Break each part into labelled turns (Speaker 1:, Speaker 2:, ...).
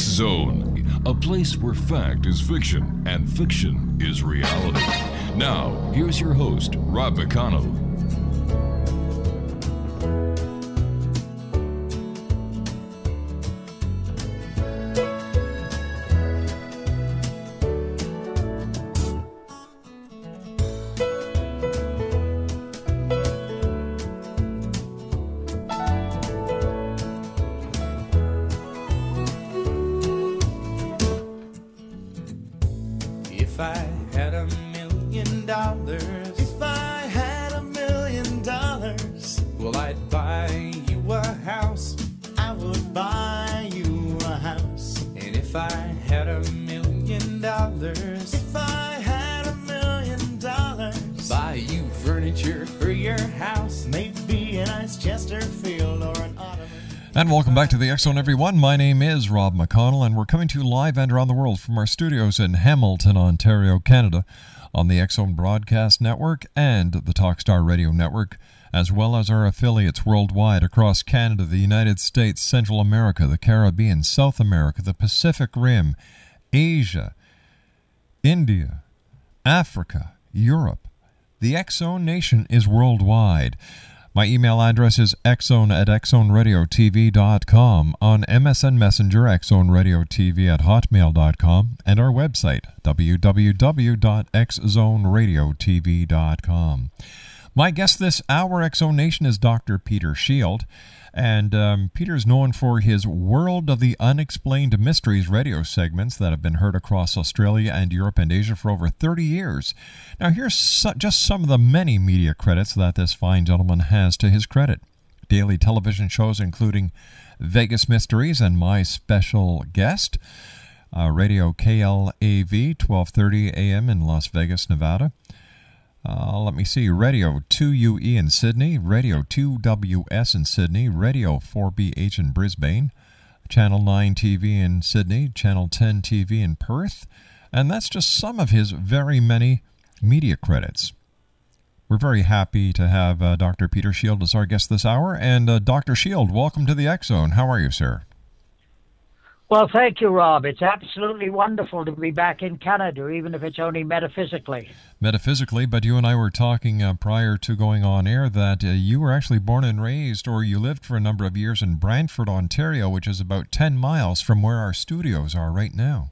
Speaker 1: Zone, a place where fact is fiction and fiction is reality. Now, here's your host, Rob McConnell.
Speaker 2: Zone, everyone. My name is Rob McConnell, and we're coming to you live and around the world from our studios in Hamilton, Ontario, Canada, on the Zone Broadcast Network and the Talkstar Radio Network, as well as our affiliates worldwide across Canada, the United States, Central America, the Caribbean, South America, the Pacific Rim, Asia, India, Africa, Europe. The Zone Nation is worldwide. My email address is xzone at xzoneradiotv.com, on MSN Messenger, xzoneradiotv at hotmail.com, and our website, www.xzoneradiotv.com. My guest this hour, Exo Nation, is Dr. Peter Shield. And um, is known for his World of the Unexplained Mysteries radio segments that have been heard across Australia and Europe and Asia for over 30 years. Now, here's just some of the many media credits that this fine gentleman has to his credit daily television shows, including Vegas Mysteries and My Special Guest, uh, Radio KLAV, 12:30 a.m. in Las Vegas, Nevada. Uh, let me see. Radio 2UE in Sydney, Radio 2WS in Sydney, Radio 4BH in Brisbane, Channel 9 TV in Sydney, Channel 10 TV in Perth, and that's just some of his very many media credits. We're very happy to have uh, Dr. Peter Shield as our guest this hour. And uh, Dr. Shield, welcome to the X Zone. How are you, sir?
Speaker 3: Well, thank you, Rob. It's absolutely wonderful to be back in Canada, even if it's only metaphysically.
Speaker 2: Metaphysically, but you and I were talking uh, prior to going on air that uh, you were actually born and raised, or you lived for a number of years in Brantford, Ontario, which is about 10 miles from where our studios are right now.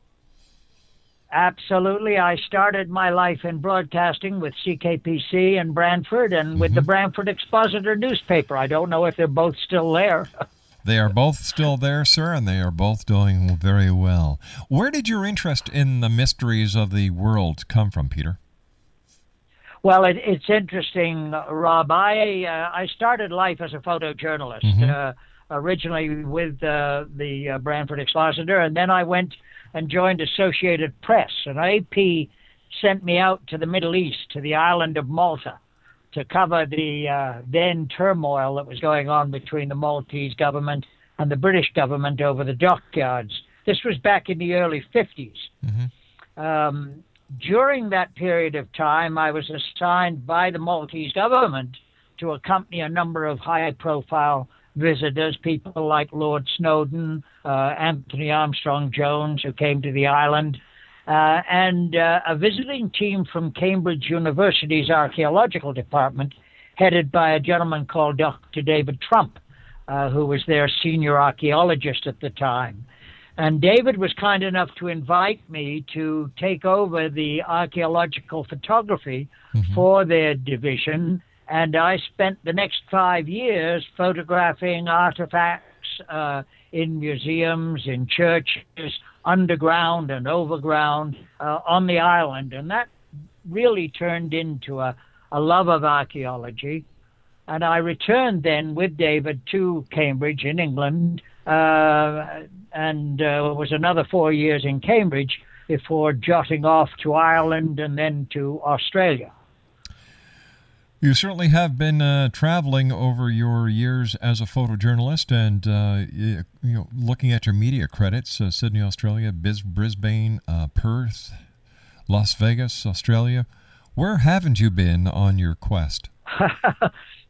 Speaker 3: Absolutely. I started my life in broadcasting with CKPC in Brantford and with the
Speaker 2: Mm-hmm.
Speaker 3: Brantford Expositor newspaper. I don't know if they're both still there.
Speaker 2: They are both still there, sir, and they are both doing very well. Where did your interest in the mysteries of the world come from, Peter?
Speaker 3: Well, it, it's interesting, Rob. I uh, I started life as a photojournalist, uh, originally with uh, the uh, Brantford Expositor, and then I went and joined Associated Press. And AP sent me out to the Middle East, to the island of Malta, to cover the uh, then turmoil that was going on between the Maltese government and the British government over the dockyards. This was back in the early 50s. Um, during that period of time, I was assigned by the Maltese government to accompany a number of high profile visitors, people like Lord Snowdon, uh, Antony Armstrong Jones, who came to the island, uh, and uh, a visiting team from Cambridge University's archaeological department, headed by a gentleman called Dr. David Trump, uh, who was their senior archaeologist at the time. And David was kind enough to invite me to take over the archaeological photography for their division. And I spent the next five years photographing artifacts uh, in museums, in churches, underground and overground uh, on the island. And that really turned into a, a love of archaeology. And I returned then with David to Cambridge in England, uh, and uh, was another four years in Cambridge before jotting off to Ireland and then to Australia.
Speaker 2: You certainly have been uh, traveling over your years as a photojournalist and uh, you know looking at your media credits: uh, Sydney, Australia, Bis- Brisbane, uh, Perth, Las Vegas, Australia. Where haven't you been on your quest?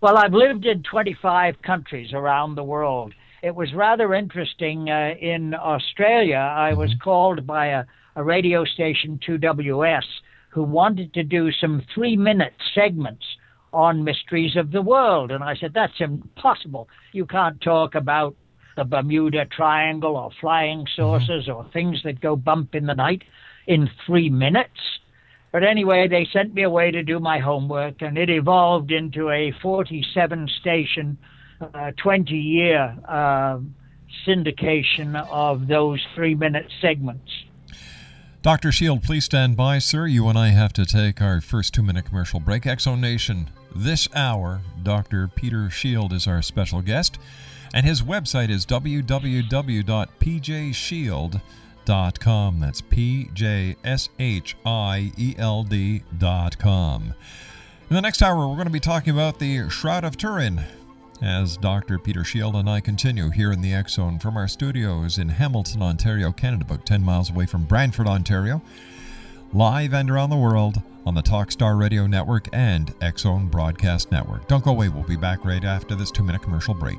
Speaker 3: well, I've lived in 25 countries around the world. It was rather interesting. Uh, in Australia, I was called by a, a radio station, 2WS, who wanted to do some three minute segments on mysteries of the world. And I said, that's impossible. You can't talk about the Bermuda Triangle or flying saucers or things that go bump in the night in three minutes. But anyway, they sent me away to do my homework, and it evolved into a 47 station, uh, 20 year uh, syndication of those three minute segments.
Speaker 2: Dr. Shield, please stand by, sir. You and I have to take our first two minute commercial break. Exo Nation, this hour, Dr. Peter Shield is our special guest, and his website is www.pjshield.com. That's P J S H I E L D.com. In the next hour, we're going to be talking about the Shroud of Turin as Dr. Peter Shield and I continue here in the Zone from our studios in Hamilton, Ontario, Canada, about 10 miles away from Brantford, Ontario, live and around the world on the Talkstar Radio Network and X Zone Broadcast Network. Don't go away, we'll be back right after this two minute commercial break.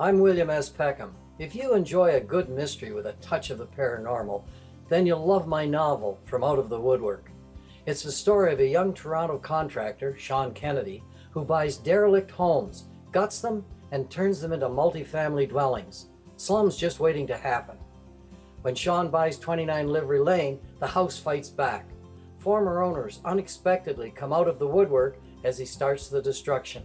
Speaker 4: I'm William S. Peckham. If you enjoy a good mystery with a touch of the paranormal, then you'll love my novel, From Out of the Woodwork. It's the story of a young Toronto contractor, Sean Kennedy, who buys derelict homes, guts them, and turns them into multifamily dwellings. Slums just waiting to happen. When Sean buys 29 Livery Lane, the house fights back. Former owners unexpectedly come out of the woodwork as he starts the destruction.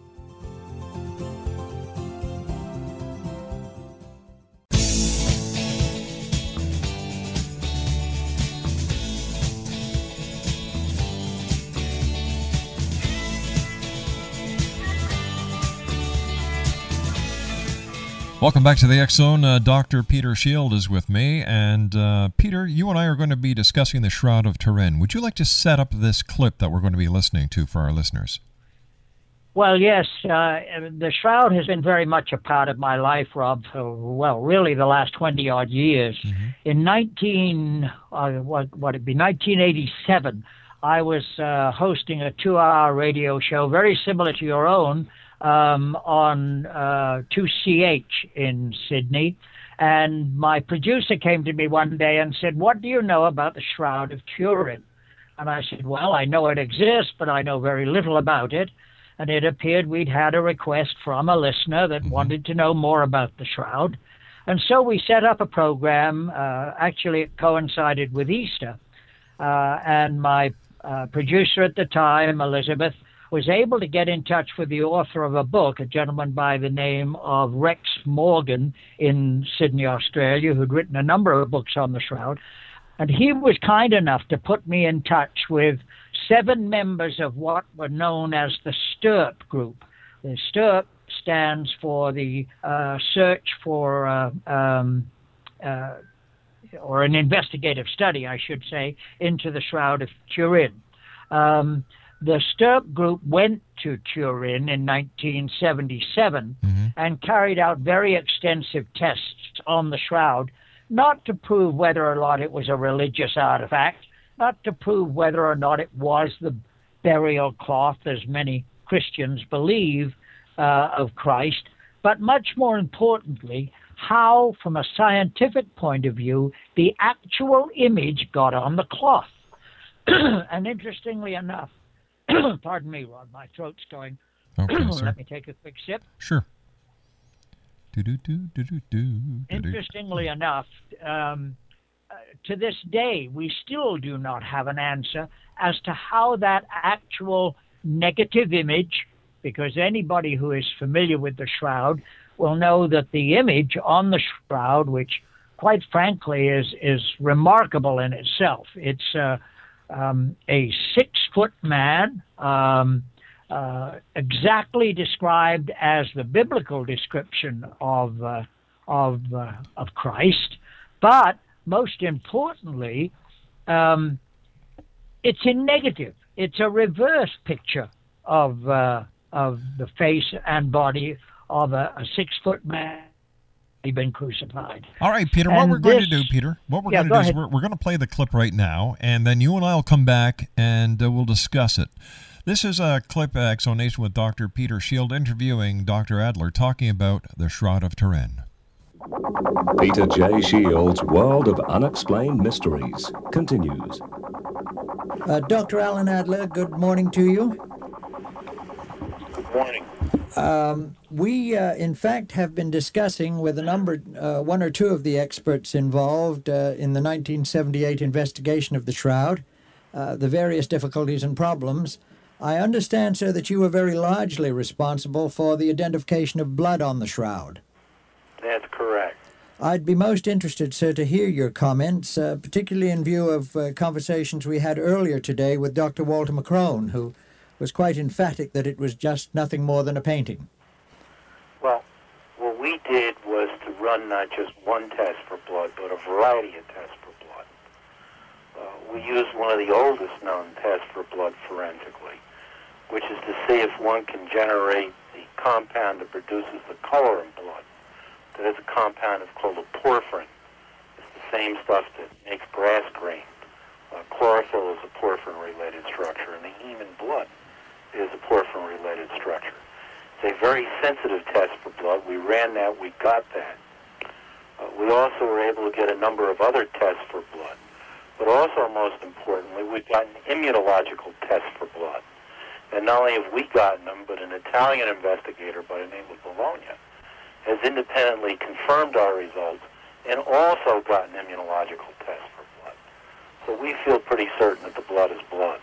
Speaker 5: Welcome back to the X Zone. Uh, Dr. Peter Shield is with me. And uh, Peter, you and I are going to be discussing the Shroud of Turin. Would you like to set up this clip that we're going to be listening to for our listeners?
Speaker 3: Well, yes. Uh, the Shroud has been very much a part of my life, Rob, for, well, really the last 20 odd years. Mm-hmm. In 19, uh, what, what it be, 1987, I was uh, hosting a two hour radio show very similar to your own um, on uh, 2CH in Sydney. And my producer came to me one day and said, What do you know about the Shroud of Turin? And I said, Well, I know it exists, but I know very little about it. And it appeared we'd had a request from a listener that mm-hmm. wanted to know more about the Shroud. And so we set up a program. Uh, actually, it coincided with Easter. Uh, and my uh, producer at the time, Elizabeth, was able to get in touch with the author of a book, a gentleman by the name of Rex Morgan in Sydney, Australia, who'd written a number of books on the Shroud. And he was kind enough to put me in touch with seven members of what were known as the STURP group. The STURP stands for the uh, Search for, uh, um, uh, or an investigative study, I should say, into the Shroud of Turin. Um, the STURP group went to Turin in 1977 mm-hmm. and carried out very extensive tests on the shroud, not to prove whether or not it was a religious artifact, not to prove whether or not it was the burial cloth, as many Christians believe, uh, of Christ, but much more importantly, how, from a scientific point of view, the actual image got on the cloth. and interestingly enough, Pardon me, Rod. My throat's going. Okay, Let me take a quick sip.
Speaker 5: Sure.
Speaker 3: Interestingly enough, um, uh, to this day, we still do not have an answer as to how that actual negative image, because anybody who is familiar with the shroud will know that the image on the shroud, which quite frankly is is remarkable in itself, it's uh, um, a six foot man, um, uh, exactly described as the biblical description of, uh, of, uh, of Christ, but most importantly, um, it's in negative. It's a reverse picture of, uh, of the face and body of a, a six foot man been crucified.
Speaker 2: All right, Peter. what
Speaker 3: And
Speaker 2: we're going to do, Peter, what we're
Speaker 3: Yeah,
Speaker 2: going to
Speaker 3: go
Speaker 2: do is we're, we're going to play the clip right now, and then you and I will come back and uh, we'll discuss it. This is a clip, uh, Exonation, with Dr. Peter Shield interviewing Dr. Adler, talking about the Shroud of Turin.
Speaker 6: Peter J. Shield's World of Unexplained Mysteries continues.
Speaker 7: Uh, Dr. Alan Adler, good morning to you.
Speaker 8: Good morning.
Speaker 7: Um, we, uh, in fact, have been discussing with a number, uh, one or two of the experts involved uh, in the 1978 investigation of the Shroud, uh, the various difficulties and problems. I understand, sir, that you were very largely responsible for the identification of blood on the Shroud.
Speaker 8: That's correct.
Speaker 7: I'd be most interested, sir, to hear your comments, uh, particularly in view of uh, conversations we had earlier today with Dr. Walter McCrone, who was quite emphatic that it was just nothing more than a painting.
Speaker 8: Well, what we did was to run not just one test for blood, but a variety of tests for blood. Uh, we used one of the oldest known tests for blood forensically, which is to see if one can generate the compound that produces the color in blood. That is a compound that's called a porphyrin. It's the same stuff that makes grass green. Uh, chlorophyll is a porphyrin-related structure, and the heme in blood is a porphyrin-related structure. It's a very sensitive test for blood. We ran that. We got that. Uh, we also were able to get a number of other tests for blood. But also, most importantly, we got an immunological test for blood. And not only have we gotten them, but an Italian investigator by the name of Bollone has independently confirmed our results and also gotten immunological tests for blood. So we feel pretty certain that the blood is blood.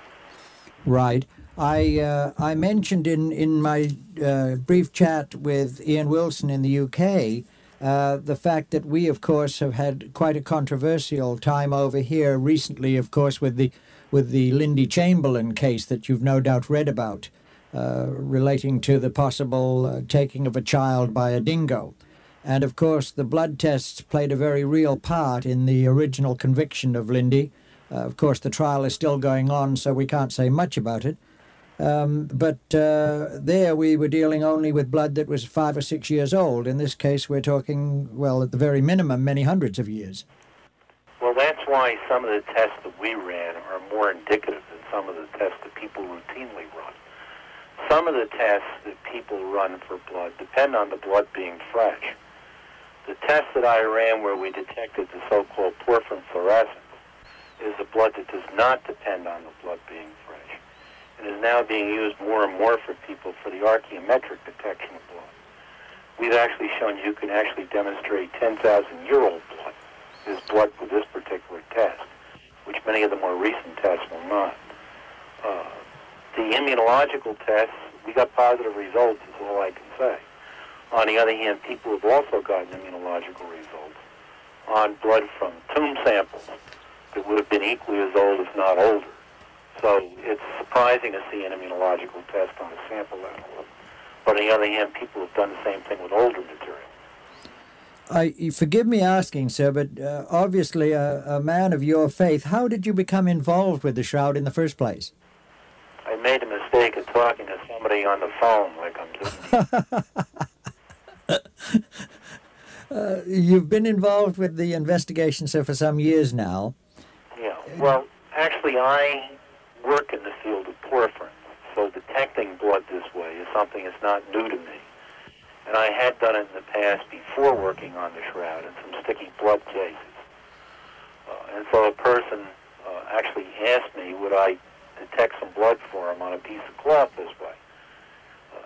Speaker 7: Right. I uh, I mentioned in in my uh, brief chat with Ian Wilson in the UK uh, the fact that we, of course, have had quite a controversial time over here recently, of course, with the with the Lindy Chamberlain case that you've no doubt read about, uh, relating to the possible uh, taking of a child by a dingo. And of course, the blood tests played a very real part in the original conviction of Lindy. Uh, of course, the trial is still going on, so we can't say much about it. Um, but uh, there we were dealing only with blood that was five or six years old. In this case, we're talking, well, at the very minimum, many hundreds of years.
Speaker 8: Well, that's why some of the tests that we ran are more indicative than some of the tests that people routinely run. Some of the tests that people run for blood depend on the blood being fresh. The test that I ran where we detected the so-called porphyrin fluorescence is a blood that does not depend on the blood being fresh and is now being used more and more for people for the archaeometric detection of blood. We've actually shown you can actually demonstrate 10,000-year-old blood is blood with this particular test, which many of the more recent tests will not. Uh, the immunological tests, we got positive results, is all I can say. On the other hand, people have also gotten immunological results on blood from tomb samples that would have been equally as old, if not older. So it's surprising to see an immunological test on a sample level. But on the other hand, people have done the same thing with older material.
Speaker 7: I, forgive me asking, sir, but uh, obviously a, a man of your faith, how did you become involved with the shroud in the first place?
Speaker 8: I made the mistake of talking to somebody on the phone like I'm doing.
Speaker 7: Uh, you've been involved with the investigation, sir, for some years now.
Speaker 8: Yeah. Well, actually, I work in the field of porphyrin, so detecting blood this way is something that's not new to me. And I had done it in the past before working on the shroud in some sticky blood cases. Uh, and so a person uh, actually asked me would I detect some blood for him on a piece of cloth this way. Uh,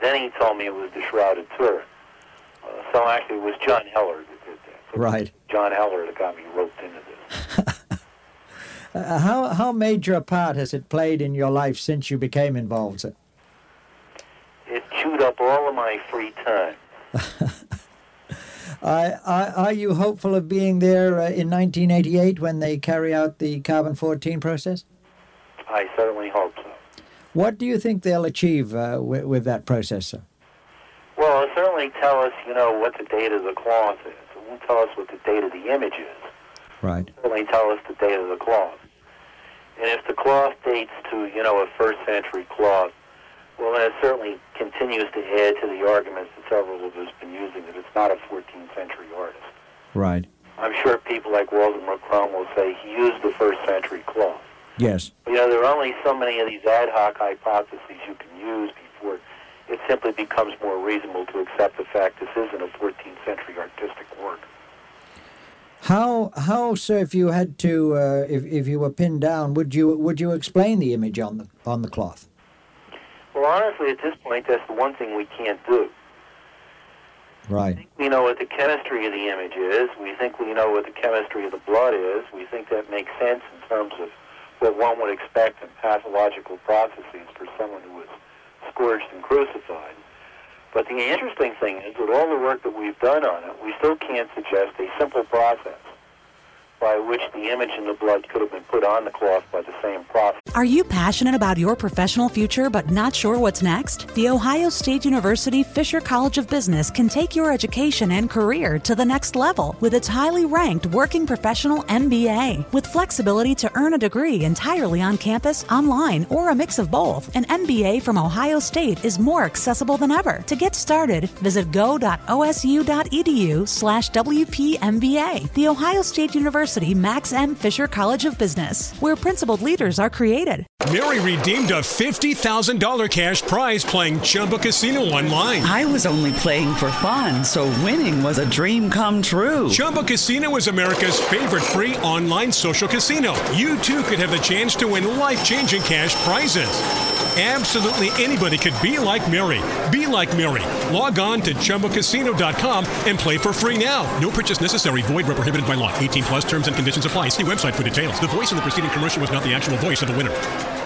Speaker 8: then he told me it was the Shroud of Turin. Uh, so actually it was John Heller that did that. So
Speaker 7: Right.
Speaker 8: John Heller that got me roped into this.
Speaker 7: Uh, how, how major a part has it played in your life since you became involved, sir?
Speaker 8: It chewed up all of my free time.
Speaker 7: I, I, are you hopeful of being there uh, in 1988 when they carry out the carbon 14 process?
Speaker 8: I certainly hope so.
Speaker 7: What do you think they'll achieve uh, with, with that process, sir?
Speaker 8: Well, it'll certainly tell us, you know, what the date of the cloth is. It won't tell us what the date of the image is.
Speaker 7: Right.
Speaker 8: It'll certainly tell us the date of the cloth. And if the cloth dates to, you know, a first century cloth, Well, that certainly continues to add to the arguments that several of us have been using that it's not a 14th century artist.
Speaker 7: Right.
Speaker 8: I'm sure people like Walter McCrone will say he used the first century cloth.
Speaker 7: Yes.
Speaker 8: But, you know, there are only so many of these ad hoc hypotheses you can use before it simply becomes more reasonable to accept the fact this isn't a 14th century artistic work.
Speaker 7: How how sir, if you had to uh, if if you were pinned down, would you would you explain the image on the on the cloth?
Speaker 8: Well, honestly, at this point, that's the one thing we can't do.
Speaker 7: Right.
Speaker 8: We know what the chemistry of the image is. We think we know what the chemistry of the blood is. We think that makes sense in terms of what one would expect in pathological processes for someone who was scourged and crucified. But the interesting thing is, with all the work that we've done on it, we still can't suggest a simple process by which the image and the blood could have been put on the cloth by the same process.
Speaker 9: Are you passionate about your professional future but not sure what's next? The Ohio State University Fisher College of Business can take your education and career to the next level with its highly ranked working professional MBA. With flexibility to earn a degree entirely on campus, online, or a mix of both, an MBA from Ohio State is more accessible than ever. To get started, visit go.osu.edu slash WPMBA. The Ohio State University Max M. Fisher College of Business, where principled leaders are created.
Speaker 10: Mary redeemed a $50,000 cash prize playing Chumba Casino online.
Speaker 11: I was only playing for fun, so winning was a dream come true.
Speaker 10: Chumba Casino is America's favorite free online social casino. You too could have the chance to win life changing cash prizes. Absolutely anybody could be like Mary. Be like Mary. Log on to ChumbaCasino.com and play for free now. No purchase necessary. Void where prohibited by law. 18 plus terms and conditions apply. See website for details. The voice in the preceding commercial was not the actual voice of the winner.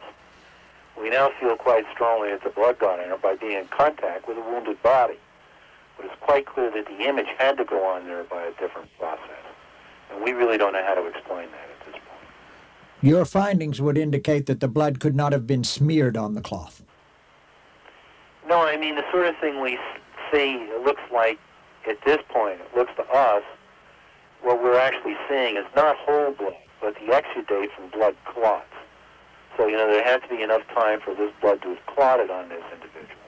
Speaker 8: We now feel quite strongly it's a blood donor by being in contact with a wounded body. But it's quite clear that the image had to go on there by a different process. And we really don't know how to explain that at this point.
Speaker 7: Your findings would indicate that the blood could not have been smeared on the cloth.
Speaker 8: No, I mean, the sort of thing we see, it looks like at this point, it looks to us, what we're actually seeing is not whole blood, but the exudate from blood clots. So, you know, there had to be enough time for this blood to have clotted on this individual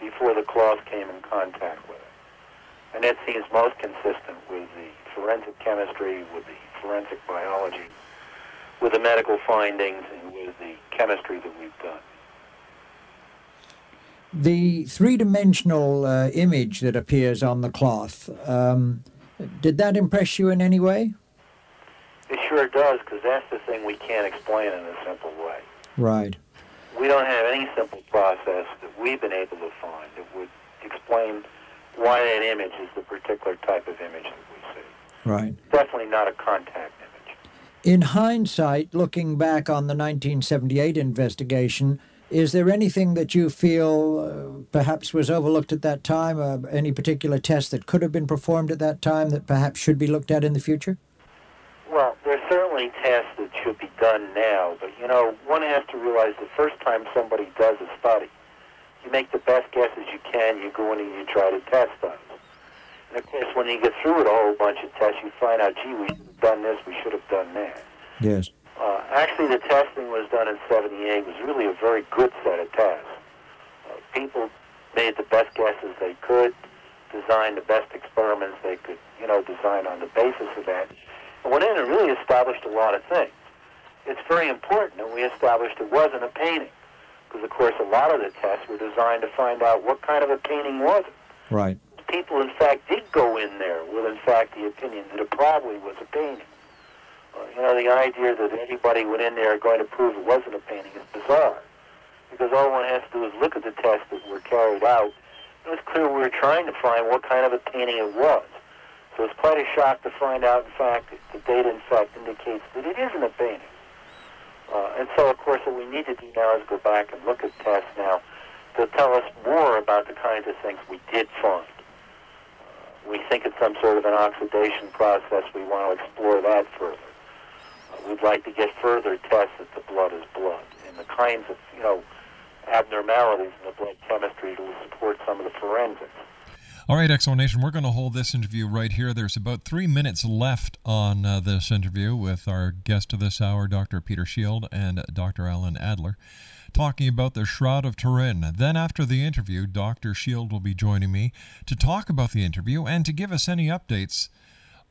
Speaker 8: before the cloth came in contact with it. And that seems most consistent with the forensic chemistry, with the forensic biology, with the medical findings, and with the chemistry that we've done.
Speaker 7: The three dimensional uh, image that appears on the cloth, um, did that impress you in any way?
Speaker 8: It sure does, because that's the thing we can't explain in a simple way.
Speaker 7: Right.
Speaker 8: We don't have any simple process that we've been able to find that would explain why that image is the particular type of image that we see.
Speaker 7: Right.
Speaker 8: Definitely not a contact image.
Speaker 7: In hindsight, looking back on the 1978 investigation, is there anything that you feel uh, perhaps was overlooked at that time? Uh, any particular test that could have been performed at that time that perhaps should be looked at in the future?
Speaker 8: Certainly tests that should be done now, but you know, one has to realize the first time somebody does a study, you make the best guesses you can, you go in and you try to test those. And of course, when you get through with a whole bunch of tests, you find out, gee, we should have done this, we should have done that.
Speaker 7: Yes.
Speaker 8: Uh, actually, the testing was done in 78 It was really a very good set of tests. Uh, people made the best guesses they could, designed the best experiments they could, you know, design on the basis of that, went in and really established a lot of things. It's very important that we established it wasn't a painting. Because, of course, a lot of the tests were designed to find out what kind of a painting was it.
Speaker 7: Right.
Speaker 8: People, in fact, did go in there with, in fact, the opinion that it probably was a painting. Uh, you know, the idea that anybody went in there going to prove it wasn't a painting is bizarre. Because all one has to do is look at the tests that were carried out. It was clear we were trying to find what kind of a painting it was. So it's quite a shock to find out, in fact, the data, in fact, indicates that it isn't a painting. Uh, and so, of course, what we need to do now is go back and look at tests now to tell us more about the kinds of things we did find. Uh, we think it's some sort of an oxidation process. We want to explore that further. Uh, we'd like to get further tests that the blood is blood and the kinds of, you know, abnormalities in the blood chemistry to support some of the forensics.
Speaker 12: All right, Exonation, we're going to hold this interview right here. There's about three minutes left on uh, this interview with our guest of this hour, Dr. Peter Shield and Dr. Alan Adler, talking about the Shroud of Turin. Then, after the interview, Dr. Shield will be joining me to talk about the interview and to give us any updates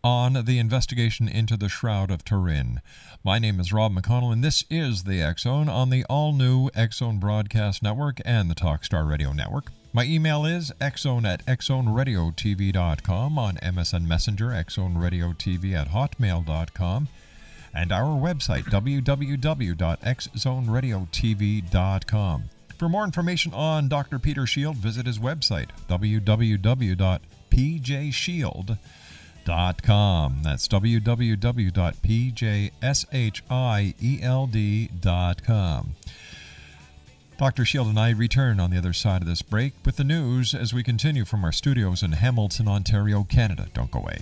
Speaker 12: on the investigation into the Shroud of Turin. My name is Rob McConnell, and this is the X Zone on the all new X Zone Broadcast Network and the Talkstar Radio Network. My email is xzone at xzoneradiotv.com, on MSN Messenger, xzoneradiotv at hotmail.com, and our website, www.xzoneradiotv.com. For more information on Dr. Peter Shield, visit his website, www.pjshield.com. That's www.pjshield.com. Dr. Shield and I return on the other side of this break with the news as we continue from our studios in Hamilton, Ontario, Canada. Don't go away.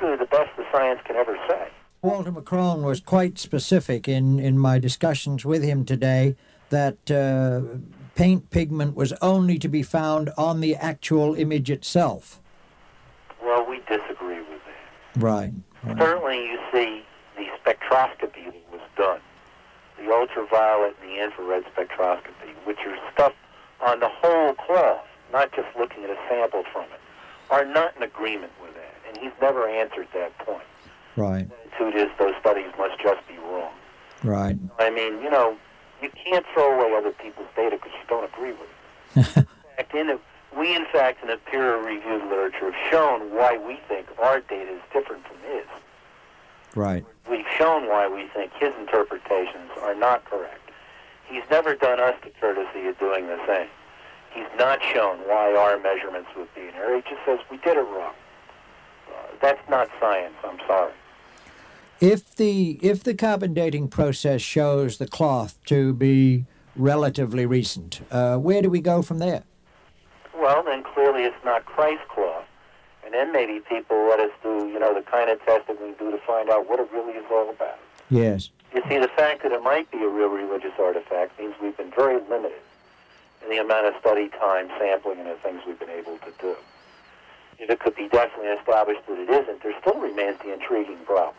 Speaker 13: The
Speaker 8: best the science can ever say.
Speaker 7: Walter McCrone was quite specific in, in my discussions with him today that uh, paint pigment was only to be found on the actual image itself.
Speaker 8: Well, we disagree with that.
Speaker 7: Right.
Speaker 8: Certainly you see the spectroscopy was done, the ultraviolet and the infrared spectroscopy, which are stuff on the whole cloth, not just looking at a sample from it, are not in agreement with. And he's never answered that point.
Speaker 7: Right.
Speaker 8: The attitude is those studies must just be wrong.
Speaker 7: Right.
Speaker 8: I mean, you know, you can't throw away other people's data because you don't agree with it. in fact, in a, we, in fact, in the peer-reviewed literature, have shown why we think our data is different from his.
Speaker 7: Right.
Speaker 8: We've shown why we think his interpretations are not correct. He's never done us the courtesy of doing the same. He's not shown why our measurements would be in error. He just says we did it wrong. That's not science. I'm sorry.
Speaker 7: If the if the carbon dating process shows the cloth to be relatively recent, uh, where do we go from there?
Speaker 8: Well, then clearly it's not Christ cloth. And then maybe people let us do, you know, the kind of testing we do to find out what it really is all about.
Speaker 7: Yes.
Speaker 8: You see, the fact that it might be a real religious artifact means we've been very limited in the amount of study time, sampling, and the things we've been able to do. If it could be definitely established that it isn't, there still remains the intriguing problem.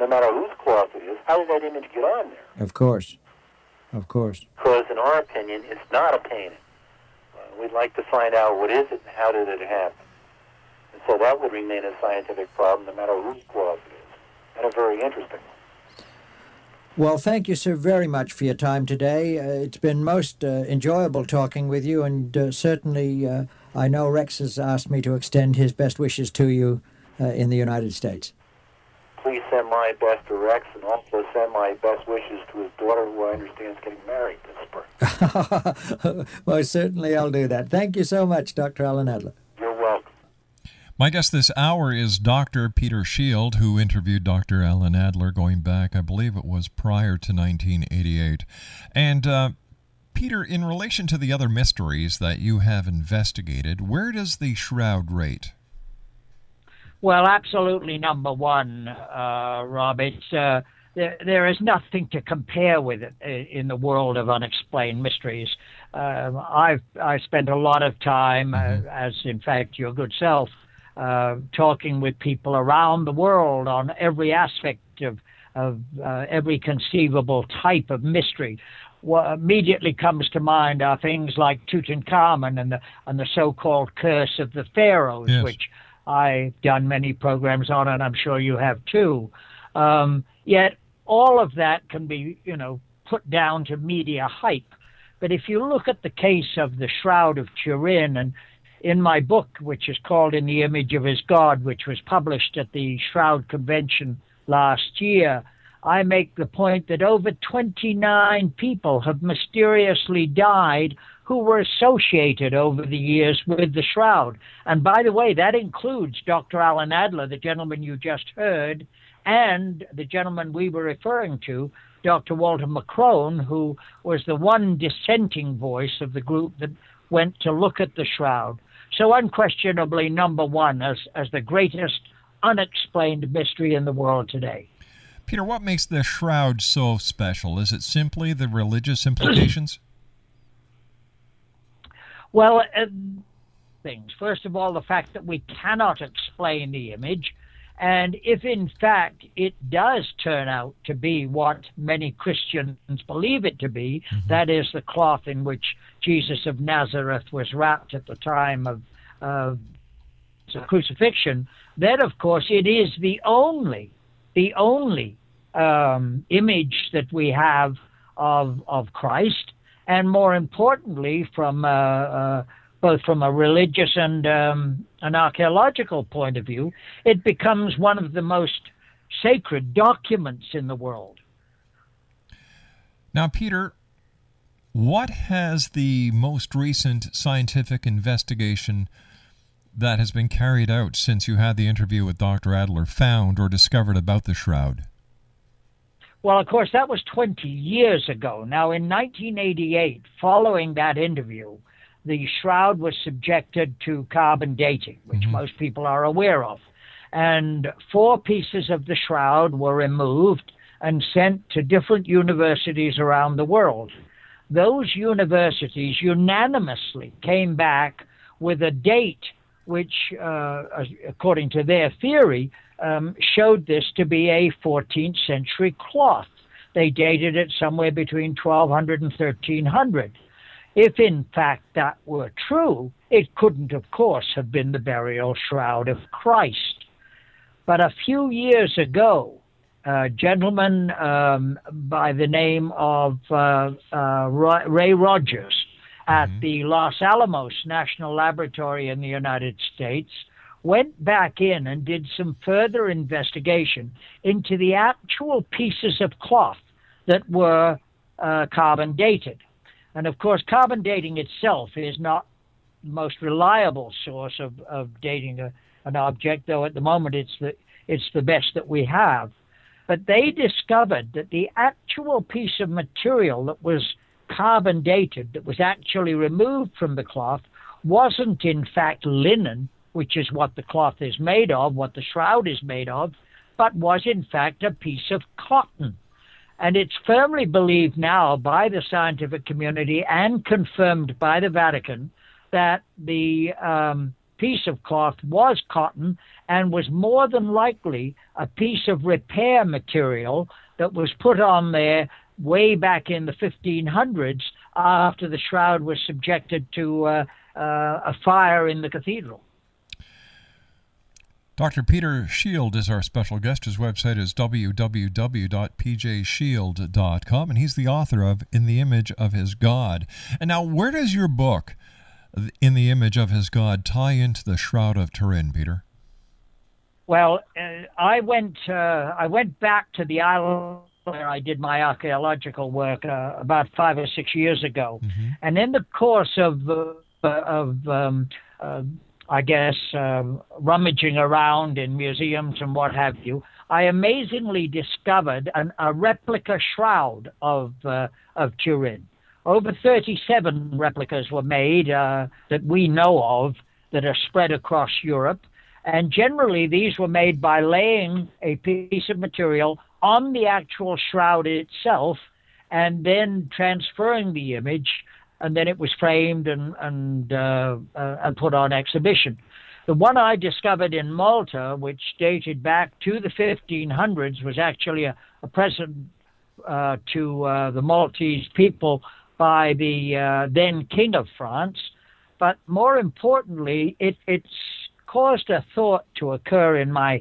Speaker 8: No matter whose cloth it is, how did that image get on there?
Speaker 7: Of course. Of course.
Speaker 8: Because, in our opinion, it's not a painting. Uh, we'd like to find out what is it and how did it happen. And so that would remain a scientific problem no matter whose cloth it is, and a very interesting one.
Speaker 7: Well, thank you sir, very much for your time today. Uh, it's been most uh, enjoyable talking with you, and uh, certainly uh, I know Rex has asked me to extend his best wishes to you uh, in the United States.
Speaker 8: Please send my best to Rex and also send my best wishes to his daughter, who I understand is getting married this spring.
Speaker 7: Most certainly, I'll do that. Thank you so much, Dr. Alan Adler.
Speaker 2: My guest this hour is Dr. Peter Shield, who interviewed Dr. Alan Adler going back, I believe it was prior to 1988. And uh, Peter, in relation to the other mysteries that you have investigated, where does the shroud rate?
Speaker 3: Well, absolutely number one, uh, Rob. It's uh, there, there is nothing to compare with it in the world of unexplained mysteries. Um, I've I spent a lot of time, uh, mm-hmm. as in fact your good self, uh, talking with people around the world on every aspect of of uh, every conceivable type of mystery. What immediately comes to mind are things like Tutankhamun and the and the so-called curse of the pharaohs, yes. which I've done many programs on, and I'm sure you have too. Um, yet all of that can be, you know, put down to media hype. But if you look at the case of the Shroud of Turin, and in my book, which is called In the Image of His God, which was published at the Shroud Convention last year, I make the point that over 29 people have mysteriously died who were associated over the years with the Shroud. And by the way, that includes Dr. Alan Adler, the gentleman you just heard, and the gentleman we were referring to, Dr. Walter McCrone, who was the one dissenting voice of the group that went to look at the Shroud. So, unquestionably, number one as, as the greatest unexplained mystery in the world today.
Speaker 2: Peter, what makes the Shroud so special? Is it simply the religious implications?
Speaker 3: Well, uh, things. First of all, the fact that we cannot explain the image. And if in fact it does turn out to be what many Christians believe it to be, mm-hmm. that is the cloth in which Jesus of Nazareth was wrapped at the time of, of crucifixion, then of course it is the only, the only um, image that we have of of Christ and more importantly, from uh, uh, both from a religious and um, an archaeological point of view, it becomes one of the most sacred documents in the world.
Speaker 2: Now, Peter, what has the most recent scientific investigation that has been carried out since you had the interview with Dr. Adler found or discovered about the shroud?
Speaker 3: Well, of course, that was 20 years ago. Now, in 1988, following that interview, the shroud was subjected to carbon dating, which mm-hmm. most people are aware of. And four pieces of the shroud were removed and sent to different universities around the world. Those universities unanimously came back with a date which, uh, according to their theory, um, showed this to be a 14th century cloth. They dated it somewhere between 1200 and 1300. If in fact that were true, it couldn't, of course, have been the burial shroud of Christ. But a few years ago, a gentleman um, by the name of uh, uh, Ray Rogers at mm-hmm. the Los Alamos National Laboratory in the United States went back in and did some further investigation into the actual pieces of cloth that were uh, carbon dated. And of course, carbon dating itself is not the most reliable source of, of dating a, an object, though at the moment it's the, it's the best that we have. But they discovered that the actual piece of material that was carbon dated, that was actually removed from the cloth, wasn't in fact linen, which is what the cloth is made of, what the shroud is made of, but was in fact a piece of cotton. And it's firmly believed now by the scientific community and confirmed by the Vatican that the um, piece of cloth was cotton and was more than likely a piece of repair material that was put on there way back in the 1500s after the shroud was subjected to uh, uh, a fire in the cathedral.
Speaker 2: Dr. Peter Shield is our special guest. His website is www.pjshield.com, and he's the author of In the Image of His God. And now, where does your book, In the Image of His God, tie into the Shroud of Turin, Peter?
Speaker 3: Well, uh, I went uh, I went back to the island where I did my archaeological work uh, about five or six years ago, mm-hmm. and in the course of uh, of um, uh, I guess, um, rummaging around in museums and what have you, I amazingly discovered an, a replica shroud of uh, of Turin. Over 37 replicas were made uh, that we know of that are spread across Europe. And generally, these were made by laying a piece of material on the actual shroud itself and then transferring the image, and then it was framed and, and, uh, uh, and put on exhibition. The one I discovered in Malta, which dated back to the 1500s, was actually a, a present uh, to uh, the Maltese people by the uh, then King of France. But more importantly, it, it's caused a thought to occur in my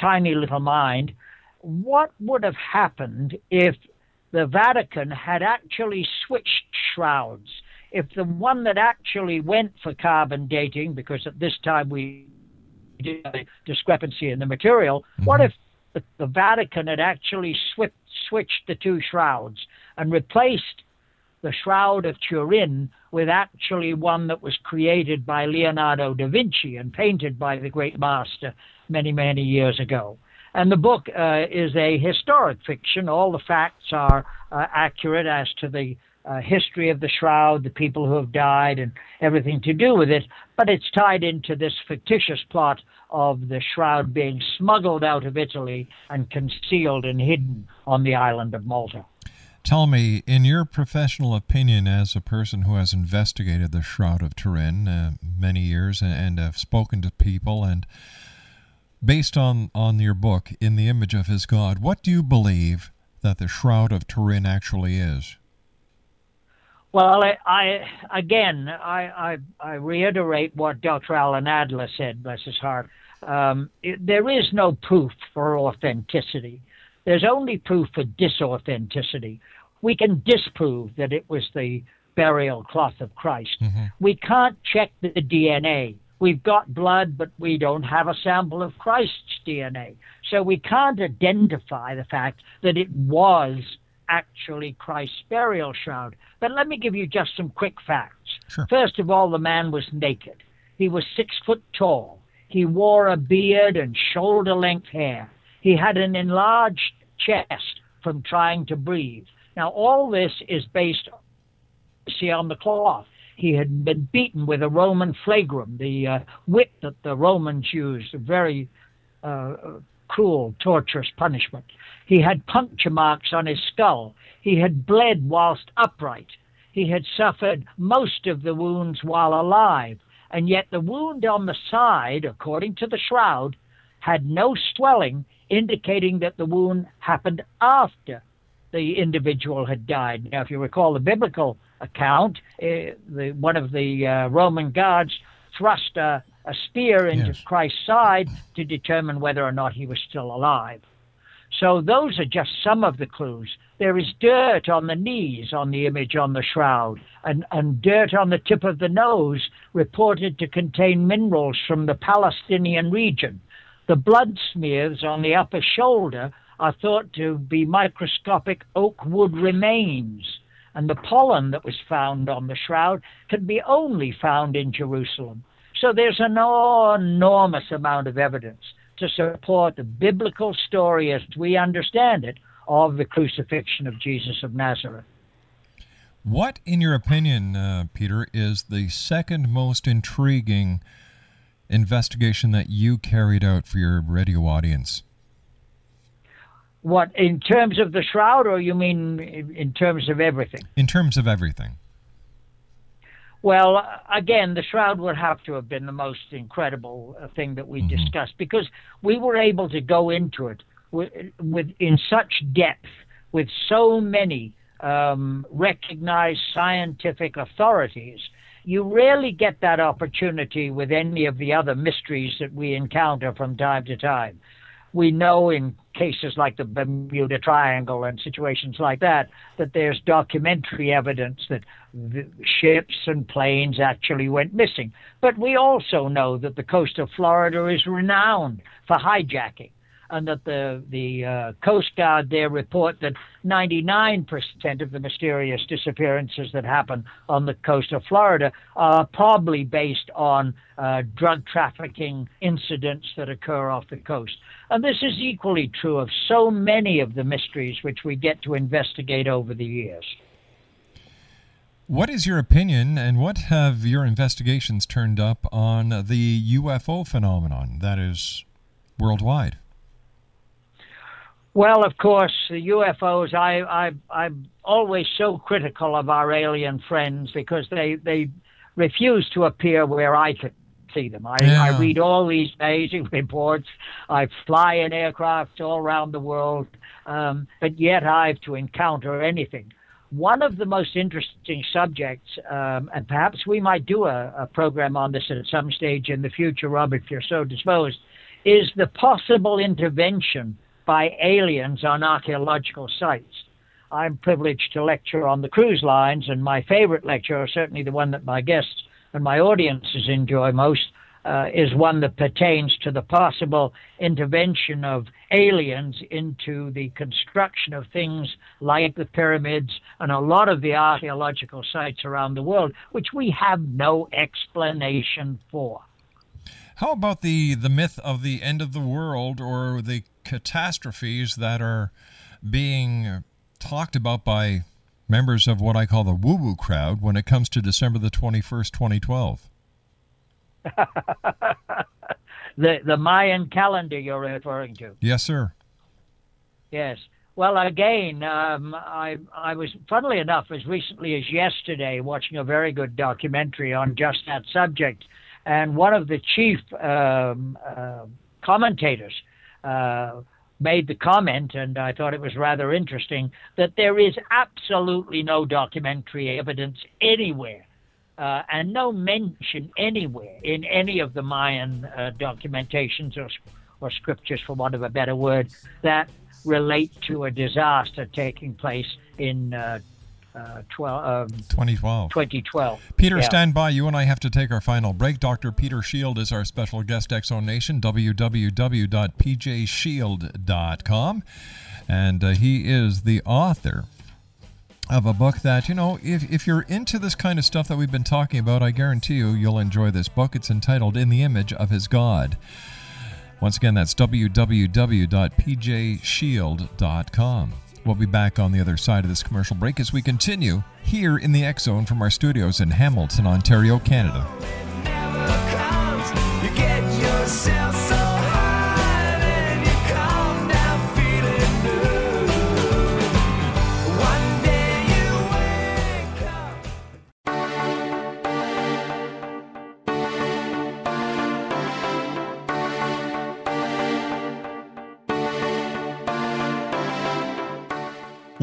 Speaker 3: tiny little mind. What would have happened if the Vatican had actually switched shrouds? If the one that actually went for carbon dating, because at this time we did a discrepancy in the material, mm-hmm. what if the, Vatican had actually sw- switched the two shrouds and replaced the Shroud of Turin with actually one that was created by Leonardo da Vinci and painted by the great master many, many years ago. And the book uh, is a historic fiction. All the facts are uh, accurate as to the uh, history of the shroud, the people who have died, and everything to do with it. But it's tied into this fictitious plot of the shroud being smuggled out of Italy and concealed and hidden on the island of Malta.
Speaker 2: Tell me, in your professional opinion, as a person who has investigated the Shroud of Turin uh, many years and, and have spoken to people, and based on, on your book, In the Image of His God, what do you believe that the Shroud of Turin actually is?
Speaker 3: Well, I, I again, I, I, I, reiterate what Dr. Alan Adler said, bless his heart. Um, it, there is no proof for authenticity. There's only proof for disauthenticity we can disprove that it was the burial cloth of Christ. Mm-hmm. We can't check the DNA. We've got blood, but we don't have a sample of Christ's DNA. So we can't identify the fact that it was actually Christ's burial shroud. But let me give you just some quick facts. Sure. First of all, the man was naked. He was six foot tall. He wore a beard and shoulder length hair. He had an enlarged chest from trying to breathe. Now, all this is based, see, on the cloth. He had been beaten with a Roman flagrum, the uh, whip that the Romans used, a very uh, cruel, torturous punishment. He had puncture marks on his skull. He had bled whilst upright. He had suffered most of the wounds while alive, and yet the wound on the side, according to the shroud, had no swelling, indicating that the wound happened after the individual had died. Now, if you recall the biblical account, uh, the, one of the uh, Roman guards thrust a, a spear into yes. Christ's side to determine whether or not he was still alive. So those are just some of the clues. There is dirt on the knees on the image on the shroud, and, and dirt on the tip of the nose reported to contain minerals from the Palestinian region. The blood smears on the upper shoulder are thought to be microscopic oak wood remains, and the pollen that was found on the shroud can be only found in Jerusalem. So there's an enormous amount of evidence to support the biblical story as we understand it of the crucifixion of Jesus of Nazareth.
Speaker 2: What, in your opinion, uh, Peter, is the second most intriguing investigation that you carried out for your radio audience?
Speaker 3: What in terms of the shroud, or you mean in terms of everything?
Speaker 2: In terms of everything.
Speaker 3: Well, again, the shroud would have to have been the most incredible uh, thing that we mm-hmm. discussed because we were able to go into it with, with in such depth with so many um, recognized scientific authorities. You rarely get that opportunity with any of the other mysteries that we encounter from time to time we know in cases like the Bermuda Triangle and situations like that that there's documentary evidence that ships and planes actually went missing. But we also know that the coast of Florida is renowned for hijacking. And that the the uh, Coast Guard there report that 99% of the mysterious disappearances that happen on the coast of Florida are probably based on uh, drug trafficking incidents that occur off the coast. And this is equally true of so many of the mysteries which we get to investigate over the years.
Speaker 12: What is your opinion, and what have your investigations turned up on the UFO phenomenon that is worldwide?
Speaker 3: Well, of course, the UFOs. I, I, I'm always so critical of our alien friends because they they refuse to appear where I can see them. I,
Speaker 12: Yeah.
Speaker 3: I read all these amazing reports. I fly in aircraft all around the world, um, but yet I have to encounter anything. One of the most interesting subjects, um, and perhaps we might do a, a program on this at some stage in the future, Rob, if you're so disposed, is the possible intervention by aliens on archaeological sites. I'm privileged to lecture on the cruise lines, and my favorite lecture, certainly the one that my guests and my audiences enjoy most, uh, is one that pertains to the possible intervention of aliens into the construction of things like the pyramids and a lot of the archaeological sites around the world, which we have no explanation for.
Speaker 12: How about the, the myth of the end of the world or the catastrophes that are being talked about by members of what I call the woo woo crowd when it comes to December the 21st, 2012?
Speaker 3: the the Mayan calendar you're referring to.
Speaker 12: Yes, sir.
Speaker 3: Yes. Well, again, um, I I was, funnily enough, as recently as yesterday, watching a very good documentary on just that subject, and one of the chief um, uh, commentators uh, made the comment, and I thought it was rather interesting, that there is absolutely no documentary evidence anywhere uh, and no mention anywhere in any of the Mayan uh, documentations or, or scriptures, for want of a better word, that relate to a disaster taking place in uh, uh, 12, um,
Speaker 12: 2012.
Speaker 3: 2012.
Speaker 12: Peter,
Speaker 3: Yeah.
Speaker 12: stand by. You and I have to take our final break. Dr. Peter Shield is our special guest, Exo Nation, www.pjshield.com. And uh, he is the author of a book that, you know, if, if you're into this kind of stuff that we've been talking about, I guarantee you, you'll enjoy this book. It's entitled In the Image of His God. Once again, that's www.pjshield.com. We'll be back on the other side of this commercial break as we continue here in the X Zone from our studios in Hamilton, Ontario, Canada.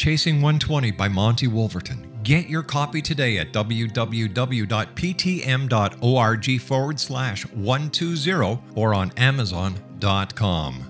Speaker 2: Chasing 120 by Monty Wolverton. Get your copy today at www.ptm.org forward slash 120 or on amazon.com.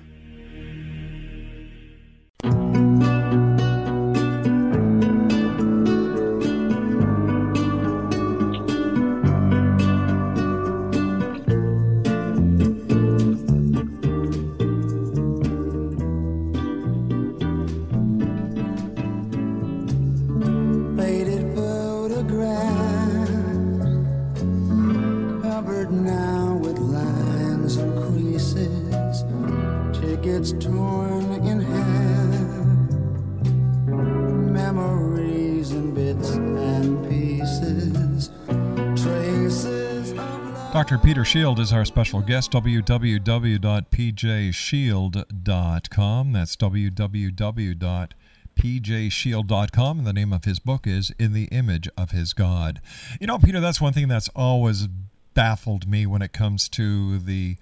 Speaker 2: Dr. Peter Shield is our special guest. www.pjshield.com. That's www.pjshield.com. And the name of his book is In the Image of His God. You know, Peter, that's one thing that's always baffled me when it comes to the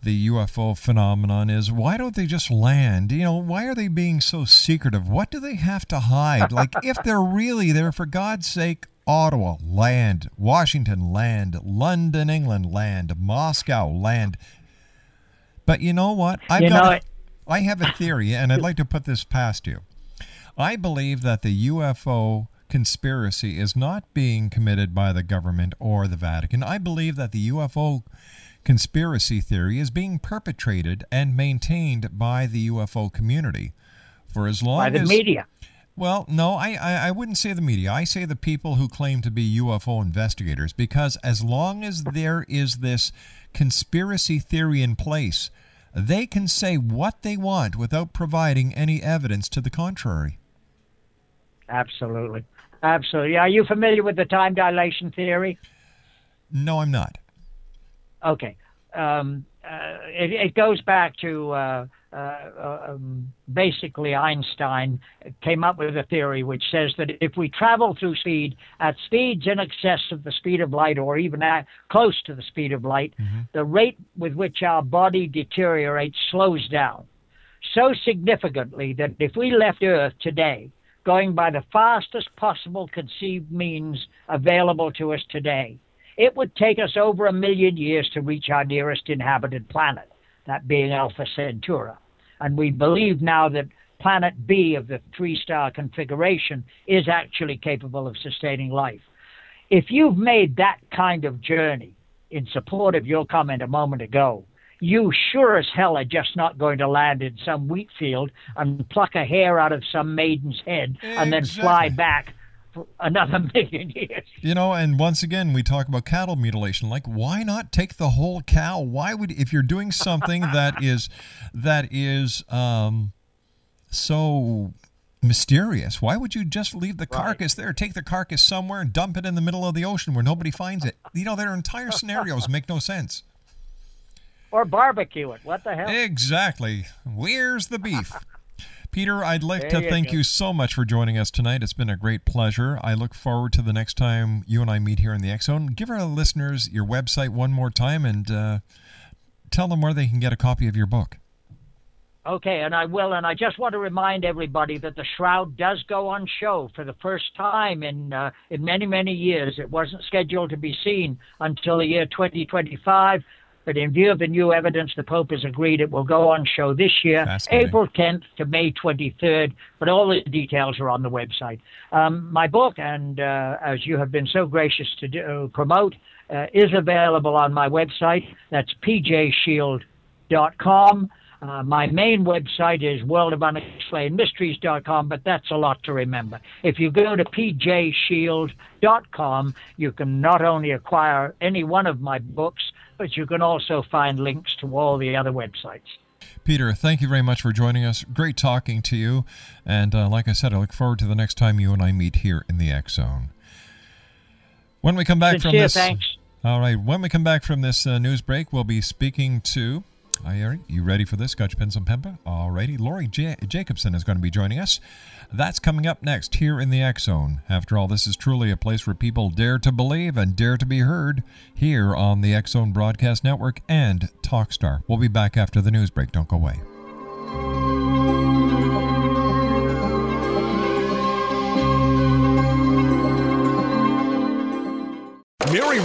Speaker 2: the UFO phenomenon is why don't they just land? You know, why are they being so secretive? What do they have to hide? Like if they're really there for God's sake, Ottawa, land. Washington, land. London, England, land. Moscow, land. But you know what? I've
Speaker 3: You
Speaker 2: got
Speaker 3: know,
Speaker 2: a- I have a theory, and I'd like to put this past you. I believe that the UFO conspiracy is not being committed by the government or the Vatican. I believe that the UFO conspiracy theory is being perpetrated and maintained by the UFO community for as long as
Speaker 3: by the
Speaker 2: as
Speaker 3: media.
Speaker 2: Well, no, I, I, I wouldn't say the media. I say the people who claim to be UFO investigators, because as long as there is this conspiracy theory in place, they can say what they want without providing any evidence to the contrary.
Speaker 3: Absolutely. Absolutely. Are you familiar with the time dilation theory?
Speaker 2: No, I'm not.
Speaker 3: Okay. Um, uh, it, it goes back to uh, uh, um, basically Einstein came up with a theory which says that if we travel through speed at speeds in excess of the speed of light or even at, close to the speed of light, the rate with which our body deteriorates slows down so significantly that if we left Earth today, going by the fastest possible conceived means available to us today, it would take us over a million years to reach our nearest inhabited planet, that being Alpha Centauri. And we believe now that planet B of the three star configuration is actually capable of sustaining life. If you've made that kind of journey in support of your comment a moment ago, you sure as hell are just not going to land in some wheat field and pluck a hair out of some maiden's head and then fly back another million years.
Speaker 2: You know, and once again, we talk about cattle mutilation. Like, why not take the whole cow? Why would, if you're doing something that is, that is, um, so mysterious. Why would you just leave the carcass there? Take the carcass somewhere and dump it in the middle of the ocean where nobody finds it. You know, their entire scenarios make no sense.
Speaker 3: Or barbecue it. What the hell?
Speaker 2: Exactly. Where's the beef? Peter, I'd like
Speaker 3: There
Speaker 2: to
Speaker 3: you
Speaker 2: thank
Speaker 3: go.
Speaker 2: you so much for joining us tonight. It's been a great pleasure. I look forward to the next time you and I meet here in the X Zone. Give our listeners your website one more time and uh, tell them where they can get a copy of your book.
Speaker 3: Okay, and I will. And I just want to remind everybody that the Shroud does go on show for the first time in uh, in many many years. It wasn't scheduled to be seen until the year 2025. But in view of the new evidence, the Pope has agreed it will go on show this year, April 10th to May 23rd. But all the details are on the website. Um, my book, and uh, as you have been so gracious to do, promote, uh, is available on my website. That's pjshield.com. Uh, my main website is worldofunexplainedmysteries.com, but that's a lot to remember. If you go to pjshield.com, you can not only acquire any one of my books, but you can also find links to all the other websites.
Speaker 2: Peter, thank you very much for joining us. Great talking to you. And uh, like I said, I look forward to the next time you and I meet here in the X Zone. When we come back from this.
Speaker 3: thanks.
Speaker 2: All right. When we come back from this uh, news break, we'll be speaking to. Are you, you ready for this? Got your pens and paper? All righty. Lori J- Jacobson is going to be joining us. That's coming up next here in the X Zone. After all, this is truly a place where people dare to believe and dare to be heard here on the X Zone Broadcast Network and Talkstar. We'll be back after the news break. Don't go away.